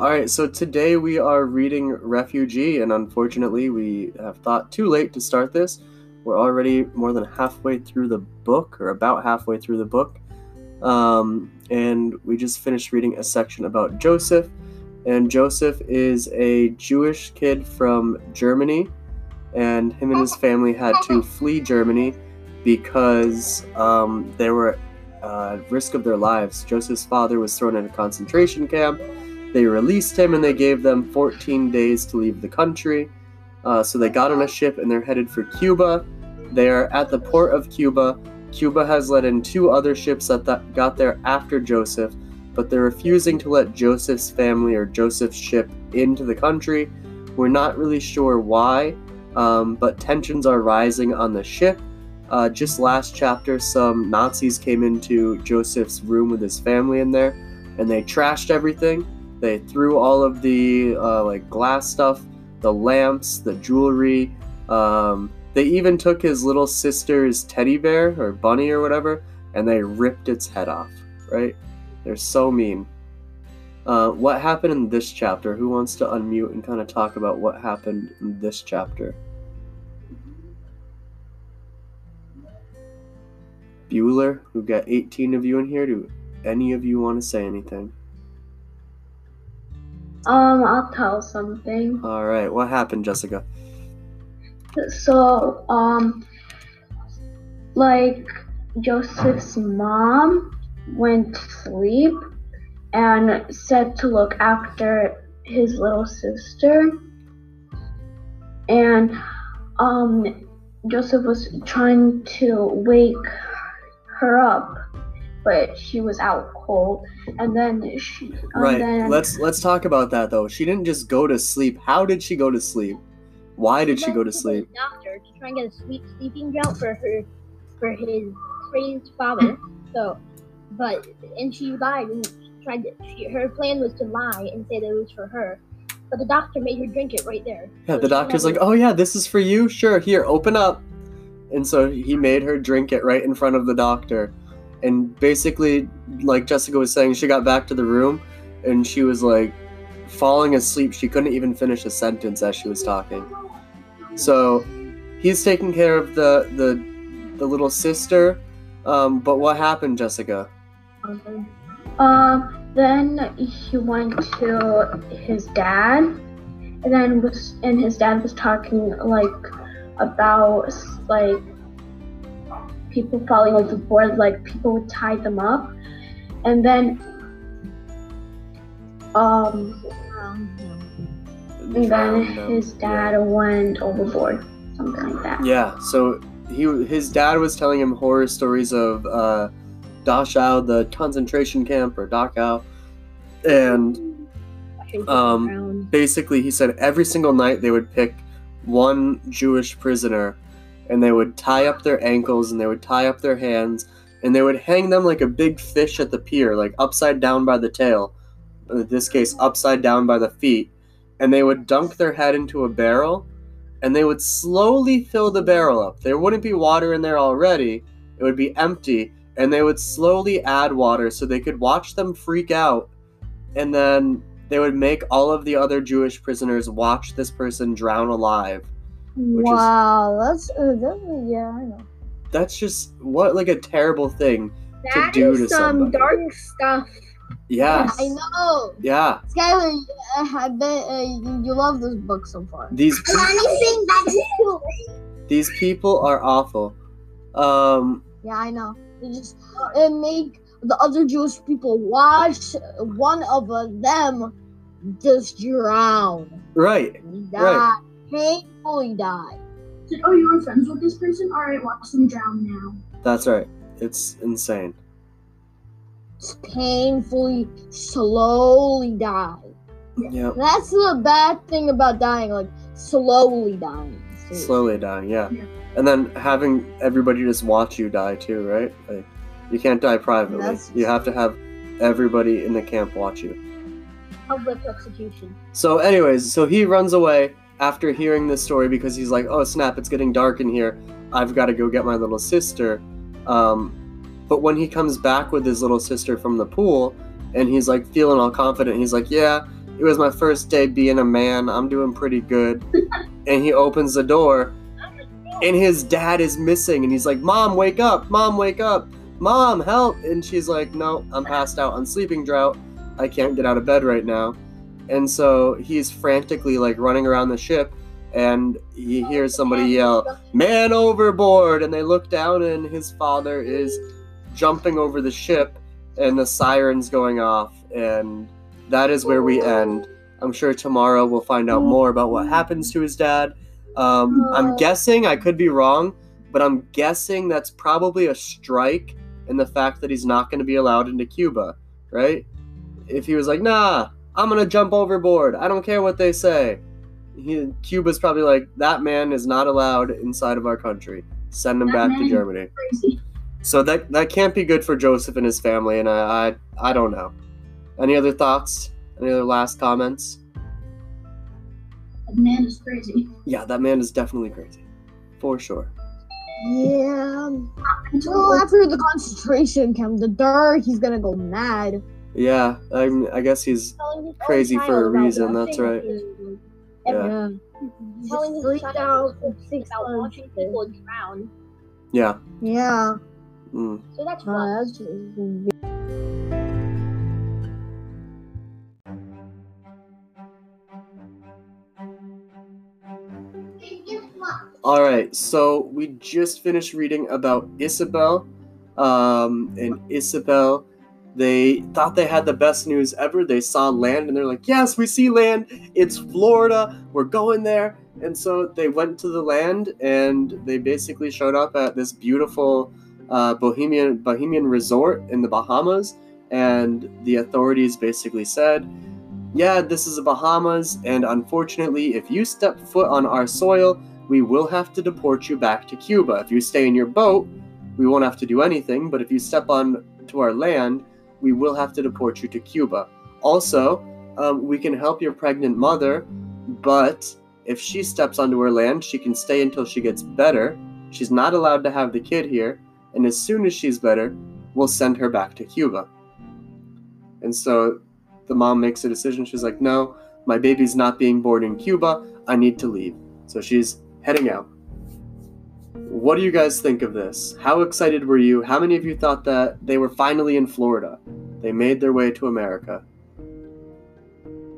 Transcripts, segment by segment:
All right, so today we are reading Refugee, and unfortunately, we have thought too late to start this. We're already more than halfway through the book, or about halfway through the book. Um, and we just finished reading a section about Joseph. And Joseph is a Jewish kid from Germany, and him and his family had to flee Germany because um, they were uh, at risk of their lives. Joseph's father was thrown in a concentration camp they released him and they gave them 14 days to leave the country. Uh, so they got on a ship and they're headed for Cuba. They are at the port of Cuba. Cuba has let in two other ships that th- got there after Joseph, but they're refusing to let Joseph's family or Joseph's ship into the country. We're not really sure why, um, but tensions are rising on the ship. Uh, just last chapter, some Nazis came into Joseph's room with his family in there, and they trashed everything. They threw all of the uh, like glass stuff, the lamps, the jewelry. Um, they even took his little sister's teddy bear or bunny or whatever, and they ripped its head off. Right? They're so mean. Uh, what happened in this chapter? Who wants to unmute and kind of talk about what happened in this chapter? Bueller, we've got 18 of you in here. Do any of you want to say anything? Um, I'll tell something. All right, what happened, Jessica? So, um, like Joseph's mom went to sleep and said to look after his little sister. And um, Joseph was trying to wake her up but she was out cold. And then she and right then, let's let's talk about that though. She didn't just go to sleep. How did she go to sleep? Why did she go to sleep? The doctor to try and get a sleep sleeping drug for her for his crazed father. So but and she lied and she tried to she, her plan was to lie and say that it was for her. But the doctor made her drink it right there. Yeah So the doctor's like oh yeah this is for you? Sure here open up. And so he made her drink it right in front of the doctor and basically like jessica was saying she got back to the room and she was like falling asleep. She couldn't even finish a sentence as she was talking. So he's taking care of the the the little sister. Um, but what happened jessica? Um then he went to his dad and then was and his dad was talking like about like people falling overboard like people would tie them up. And then um and then his dad went overboard something like that. Yeah, so he his dad was telling him horror stories of uh, Dachau, the concentration camp, or Dachau, and Um, basically he said every single night they would pick one Jewish prisoner, and they would tie up their ankles and they would tie up their hands, and they would hang them like a big fish at the pier, like upside down by the tail, in this case upside down by the feet, and they would dunk their head into a barrel and they would slowly fill the barrel up. There wouldn't be water in there already, it would be empty, and they would slowly add water so they could watch them freak out, and then they would make all of the other Jewish prisoners watch this person drown alive. Which is- wow, that's uh, that, yeah, I know. That's just what like a terrible thing. That do is to some somebody. dark stuff. Yeah, I know. yeah. Skylar, uh, I bet uh, you, you love this book so far. These Anything that's these people are awful. Um, Yeah, I know. They just uh, make the other Jewish people watch one of uh, them just drown. right. Die. Right. Painfully die. Said, oh, you were friends with this person? Alright, watch them drown now. That's right. It's insane. Just painfully, slowly die. Yep. That's the bad thing about dying, like slowly dying. Seriously. Slowly dying, yeah. Yeah. And then having everybody just watch you die too, right? Like you can't die privately. That's- You have to have everybody in the camp watch you. public execution. So, anyways, so he runs away after hearing this story because he's like, "Oh snap! It's getting dark in here. I've got to go get my little sister." Um, but when he comes back with his little sister from the pool, and he's like feeling all confident, he's like, "Yeah, It was my first day being a man. I'm doing pretty good. and he opens the door, and his dad is missing. And he's like, Mom, wake up! Mom, wake up! Mom, help! And she's like, No, I'm passed out on sleeping drought. I can't get out of bed right now. And so he's frantically like running around the ship, and he hears somebody yell, Man overboard! And they look down, and his father is jumping over the ship, and the siren's going off. And that is where we end. I'm sure tomorrow we'll find out more about what happens to his dad. Um, I'm guessing, I could be wrong, but I'm guessing that's probably a strike in the fact that he's not going to be allowed into Cuba, right? If he was like, nah, I'm going to jump overboard, I don't care what they say. He, Cuba's probably like, that man is not allowed inside of our country. Send him That back to Germany. So that that can't be good for Joseph and his family, and I I, I don't know. Any other thoughts? Any other last comments? That man is crazy. Yeah, that man is definitely crazy, for sure. Yeah. Until Well, after the concentration camp, the dirt, he's gonna go mad. Yeah, I'm, I guess he's Telling his own Crazy for a reason, that's right. his- yeah Telling his freaked child out about watching people drown. yeah. Yeah. Mm. So that's Uh, fun. that's All right, so we just finished reading about Isabel, um, and Isabel. They thought they had the best news ever. They saw land, and they're like, "Yes, we see land. It's Florida. We're going there." And so they went to the land, and they basically showed up at this beautiful uh, Bohemian Bohemian resort in the Bahamas. And the authorities basically said, "Yeah, this is the Bahamas, and unfortunately, if you step foot on our soil." we will have to deport you back to Cuba. If you stay in your boat, we won't have to do anything, but if you step on to our land, we will have to deport you to Cuba. Also, um, we can help your pregnant mother, but if she steps onto our land, she can stay until she gets better. She's not allowed to have the kid here, and as soon as she's better, we'll send her back to Cuba. And so the mom makes a decision. She's like, no, my baby's not being born in Cuba. I need to leave. So she's heading out. What do you guys think of this? How excited were you? How many of you thought that they were finally in Florida? They made their way to America.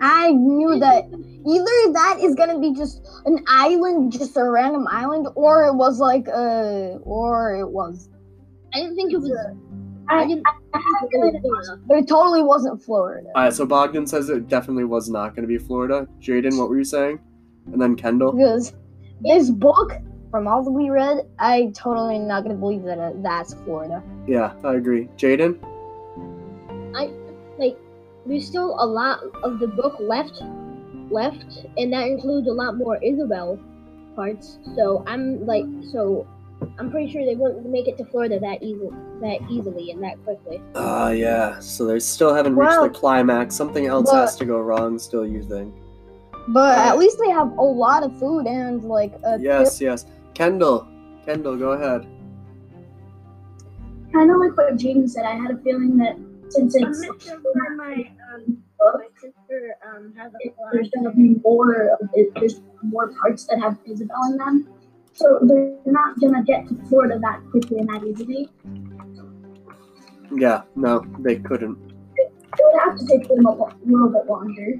I knew that either that is gonna be just an island, just a random island, or it was like a, or it was. I didn't think it was. I, I didn't. I have a feeling it was. But it totally wasn't Florida. All right, so Bogdan says it definitely was not going to be Florida. Jaden, what were you saying? And then Kendall. because this book, from all that we read, I totally not gonna believe that uh, that's Florida. Yeah, I agree. Jaden. I like. There's still a lot of the book left, left, and that includes a lot more Isabel parts. So I'm like, so I'm pretty sure they wouldn't make it to Florida that easily, that easily, and that quickly. Ah, yeah. So they still haven't reached the climax. Something else but- has to go wrong. Still, you think? But Alright. at least they have a lot of food and like a Yes, yes. Kendall. Kendall, go ahead. Kind of like what Jaden said. I had a feeling that since I'm it's not sure why my um my sister um has a there's gonna be more. Of it, there's more parts that have Isabel in them, so they're not gonna get to Florida that quickly and that easily. Yeah, no, they couldn't. It would have to take them a little bit longer.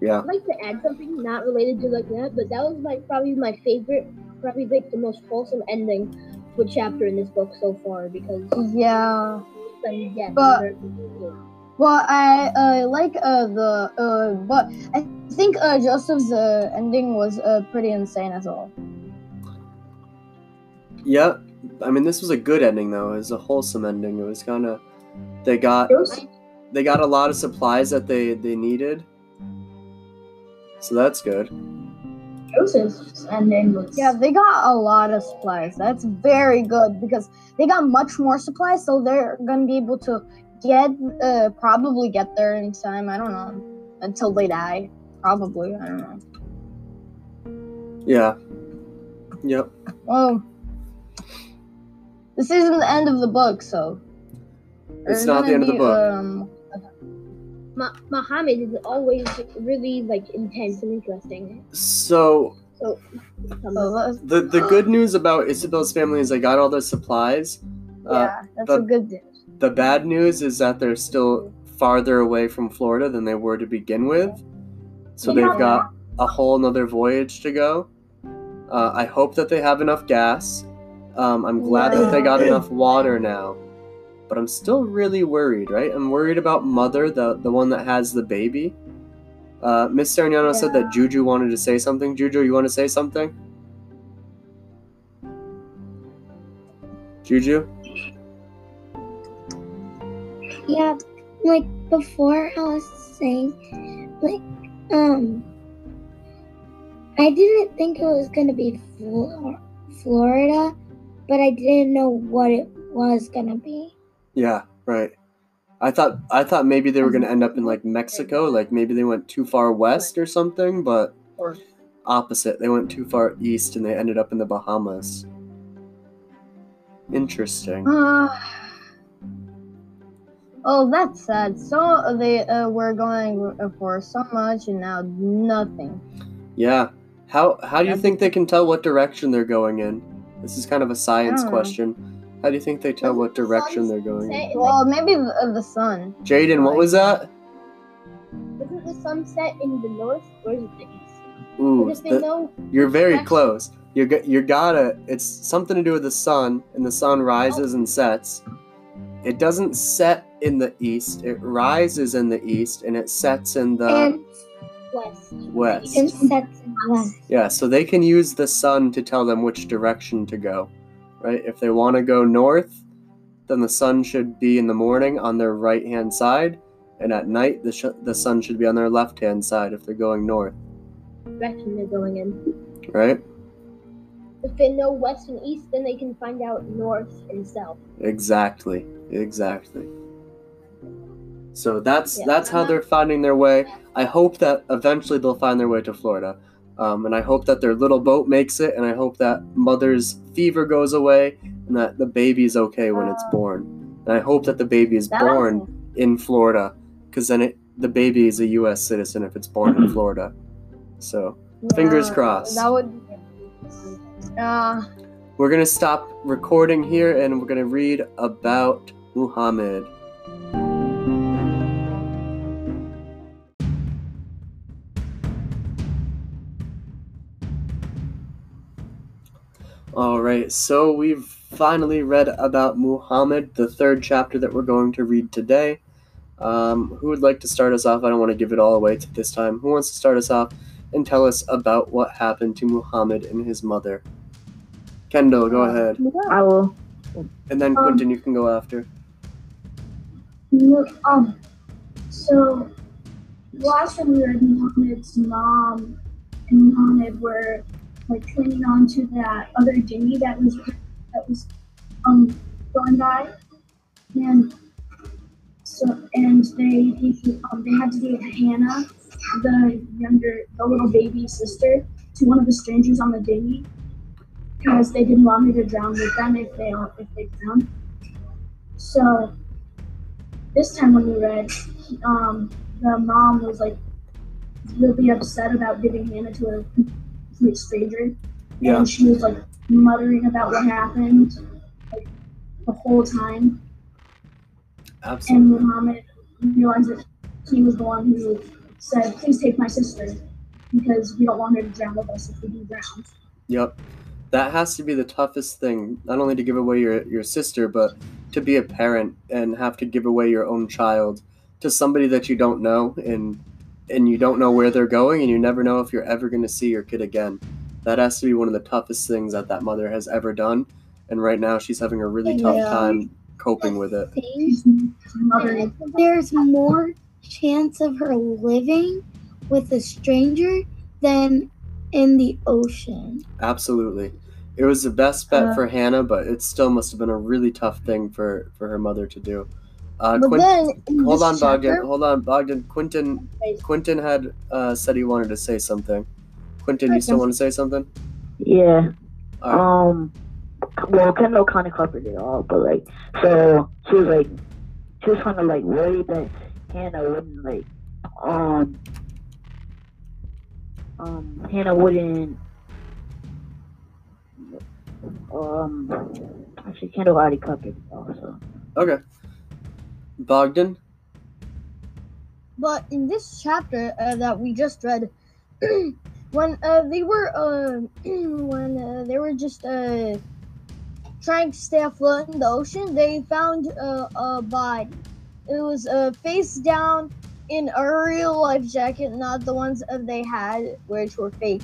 Yeah. I'd like to add something not related to like that, but that was like probably my favorite, probably like the most wholesome ending to a chapter in this book so far because yeah. then yeah, But- they're- Well, I uh, like uh, the uh, but I think uh, Joseph's uh, ending was uh, pretty insane as well. Yeah. I mean, this was a good ending though. It was a wholesome ending. It was kind of. They got Joseph, they got a lot of supplies that they they needed. So that's good. Joseph's ending was Yeah, they got a lot of supplies. That's very good because they got much more supplies, so they're gonna be able to get uh, probably get there in time. I don't know until they die. Probably, I don't know. Yeah. Yep. Well, this isn't the end of the book, so It's not the gonna end of the book. Um, Ma- Muhammad is always really like intense and interesting. So So that's, the the good news about Isabel's family is they got all their supplies. Uh, yeah, that's the- a good news. the bad news is that they're still farther away from Florida than they were to begin with. So Yeah. they've got a whole nother voyage to go. Uh, I hope that they have enough gas. Um, I'm glad that they got Yeah. enough water now. But I'm still really worried, right? I'm worried about Mother, the, the one that has the baby. Uh, Miss Sarignano said that Juju wanted to say something. Juju, you want to say something? Juju? Yeah, like before I was saying, like, um, I didn't think it was gonna be Flor- Florida, but I didn't know what it was gonna be. Yeah, right. I thought I thought maybe they were gonna end up in like Mexico, like maybe they went too far west or something, but Or- opposite. They went too far east and they ended up in the Bahamas. Interesting. Uh, oh, that's sad. So they uh, were going for so much and now nothing. Yeah. How how do you think they can tell what direction they're going in? This is kind of a science question. know. Question. How do you think they tell what direction they're going in? In, Well, maybe the, uh, the sun. Jaden, what was that? like, isn't the sunset in the north or is it the east? Ooh, Because they the- know You're very Direction. close. You got you gotta. It's something to do with the sun, and the sun rises and sets. It doesn't set in the east. It rises in the east, and it sets in the and west. west. and sets in west. Yeah, so they can use the sun to tell them which direction to go, right? If they want to go north, then the sun should be in the morning on their right hand side, and at night the sh- the sun should be on their left hand side if they're going north, direction they're going in. right? If they know west and east, then they can find out north and south. Exactly. Exactly. So that's Yeah. that's how they're finding their way. I hope that eventually they'll find their way to Florida. Um, and I hope that their little boat makes it, and I hope that mother's fever goes away, and that the baby is okay when it's Uh, born. And I hope that the baby is born in Florida, because then it, the baby is a U.S. citizen if it's born in Florida. So Fingers crossed. That would. Uh, we're gonna stop recording here, and we're gonna read about Muhammad. All right, so we've finally read about Muhammad, the third chapter that we're going to read today. Um, who would like to start us off? I don't want to give it all away to this time. Who wants to start us off and tell us about what happened to Muhammad and his mother? Kendall, go ahead. I will. And then Um, Quentin, you can go after. Um, so last time we read Muhammad's mom and Muhammad were like clinging on to that other dinghy that was that was um going by, and so and they um, they had to give Hannah, the younger the little baby sister, to one of the strangers on the dinghy because they didn't want her to drown with them if they if they drowned. So this time when we read, um, the mom was like really upset about giving Hannah to a stranger, Yeah. and she was like muttering about what happened like the whole time. Absolutely. And Muhammad realized that he was the one who said, "Please take my sister," because we don't want her to drown with us if we do drown. Yep. That has to be the toughest thing, not only to give away your, your sister, but to be a parent and have to give away your own child to somebody that you don't know and and you don't know where they're going and you never know if you're ever going to see your kid again. That has to be one of the toughest things that that mother has ever done. And right now she's having a really tough time coping with it. Thing, She's mothering. there's more chance of her living with a stranger than in the ocean. Absolutely. It was the best bet Uh, for Hannah, but it still must have been a really tough thing for, for her mother to do. Uh, but Quin- then hold this on, Bogdan. chapter- Hold on, Bogdan. Quentin. Quentin had uh, said he wanted to say something. Quentin, you still want to say something? Yeah. All right. Um. Well, Kendall kind of covered it all, but like, so she was like, she was kind of like worried that Hannah wouldn't like um um Hannah wouldn't um actually Kendall already covered it also. Okay. Bogdan? But in this chapter uh, that we just read, when uh, they were uh, when uh, they were just uh, trying to stay afloat in the ocean, they found uh, a body. It was uh, face down in a real life jacket, not the ones uh, they had, which were fake.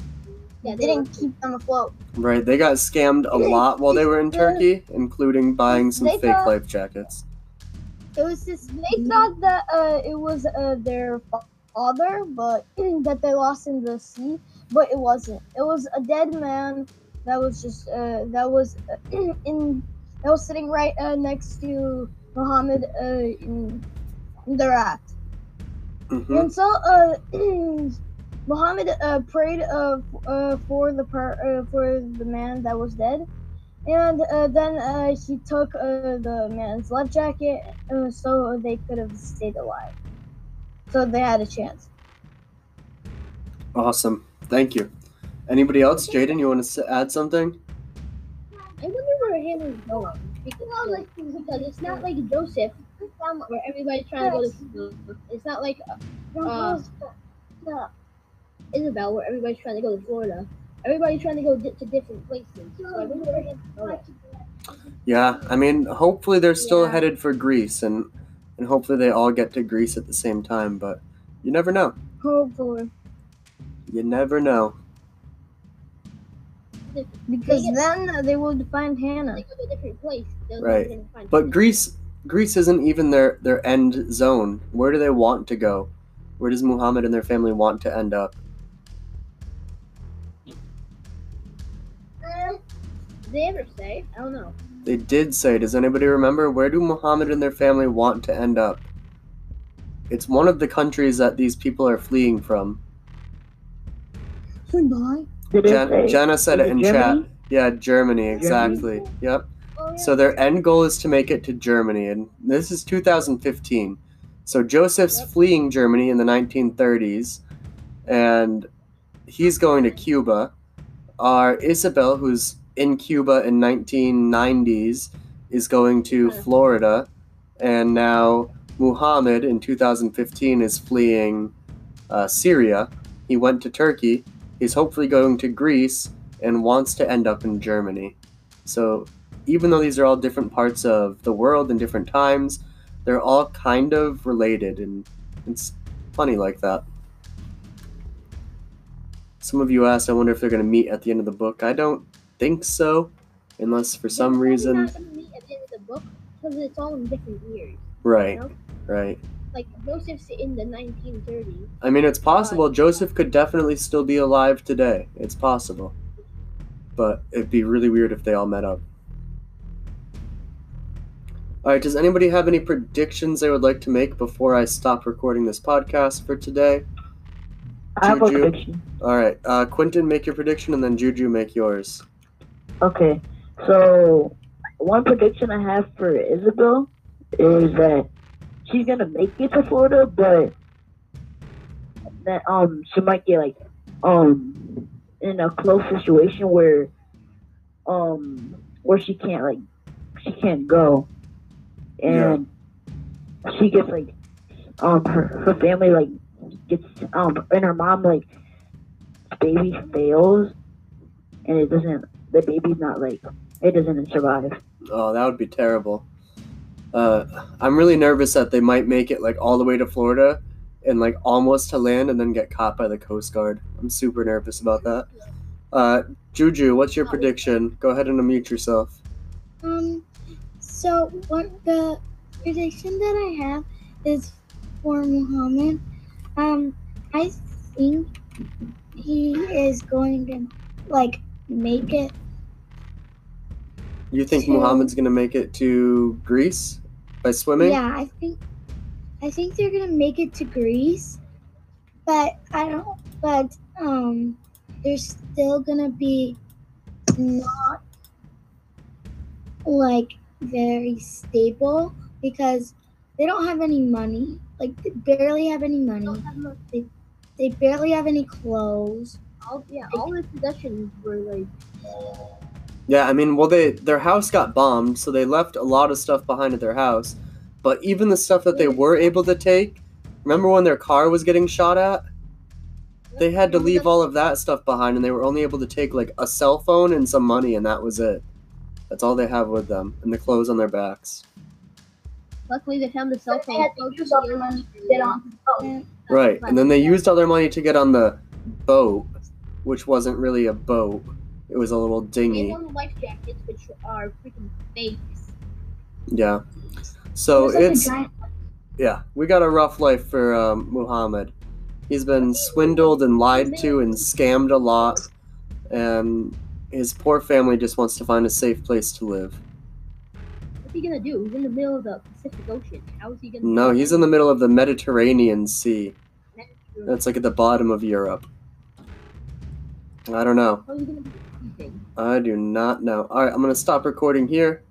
Yeah, They they didn't keep them afloat. Right, they got scammed a lot while they were in Turkey, including buying some They fake got- life jackets. It was just they thought that uh, it was uh, their father, but that they lost in the sea. But it wasn't. It was a dead man that was just uh, that was uh, in that was sitting right uh, next to Muhammad uh, in, in the raft. hmm And so uh, Muhammad uh, prayed uh, f- uh, for the per- uh, for the man that was dead, and uh, then uh, he took uh, the man's life jacket uh, so they could have stayed alive. So they had a chance. Awesome. Thank you. Anybody else? Jaden, you want to add something? I wonder where Hannah's going. Because, like, because it's not like Joseph, where everybody's trying to go to school. It's not like uh, uh, Isabel, where everybody's trying to go to Florida. Everybody's trying to go di- to different places. So I wonder where Hannah's going. Yeah, I mean, hopefully they're still Yeah. headed for Greece, and and hopefully they all get to Greece at the same time. But you never know. Hopefully, You never know. because They get- then they will find Hannah. They go to a different place. They're Right. find But Hannah. Greece, Greece isn't even their their end zone. Where do they want to go? Where does Muhammad and their family want to end up? Did they ever say? I don't know. They did say. Does anybody remember where do Muhammad and their family want to end up? It's one of the countries that these people are fleeing from. Swing by. Did it Jen, say? Jenna said it it in Germany? chat. Yeah, Germany, exactly. Yep. Oh, yeah. So their end goal is to make it to Germany, and this is 2015. So Joseph's Yep. fleeing Germany in the 1930s, and he's going to Cuba. Our Isabel, who's in Cuba in 1990s, is going to Huh. Florida, and now Muhammad in 2015 is fleeing uh, Syria. He went to Turkey. He's hopefully going to Greece and wants to end up in Germany. So even though these are all different parts of the world and different times, they're all kind of related, and it's funny like that. Some of you asked, I wonder if they're going to meet at the end of the book. I don't think so, unless for some They're reason. not gonna meet at the end of the book because it's all in different years. Right, You know? right. Like Joseph's in the 1930s. I mean, it's possible Joseph could definitely still be alive today. It's possible. But it'd be really weird if they all met up. Alright, does anybody have any predictions they would like to make before I stop recording this podcast for today? I have a prediction. Alright, uh, Quentin, make your prediction, and then Juju, make yours. Okay, so one prediction I have for Isabel is that she's gonna make it to Florida, but that um she might get like um in a close situation where um where she can't like she can't go, and she gets like um her, her family like gets um and her mom like baby fails and it doesn't the baby's not like it doesn't survive. Oh, that would be terrible. Uh, I'm really nervous that they might make it like all the way to Florida and like almost to land and then get caught by the Coast Guard. I'm super nervous about that. Uh, Juju, what's your prediction? Go ahead and unmute yourself. Um, so what the prediction that I have is for Muhammad. Um, I think he is going to like make it. You think To- Muhammad's gonna make it to Greece by swimming? Yeah, I think I think they're gonna make it to Greece, but I don't. But um, they're still gonna be not like very stable because they don't have any money. Like they barely have any money. Don't have much- They barely have any clothes. All yeah, all his possessions were like Yeah, I mean, well, they their house got bombed, so they left a lot of stuff behind at their house. But even the stuff that they were able to take, remember when their car was getting shot at? They had to leave all of that stuff behind, and they were only able to take like a cell phone and some money, and that was it. That's all they have with them, and the clothes on their backs. Luckily, they found the cell But they phone. had to use all their money to get on the boat. Mm. Right, and then they used all their money to get on the boat, which wasn't really a boat; it was a little dingy. They dinghy. found the life jackets, which are freaking fakes. Yeah. So like it's yeah, we got a rough life for um, Muhammad. He's been swindled and lied to and scammed a lot, and his poor family just wants to find a safe place to live. What's he gonna do? He's in the middle of the Pacific Ocean. How is he gonna? No, he's in the middle of the Mediterranean Sea. That's like at the bottom of Europe. I don't know. Anything? I do not know. All right, I'm gonna stop recording here.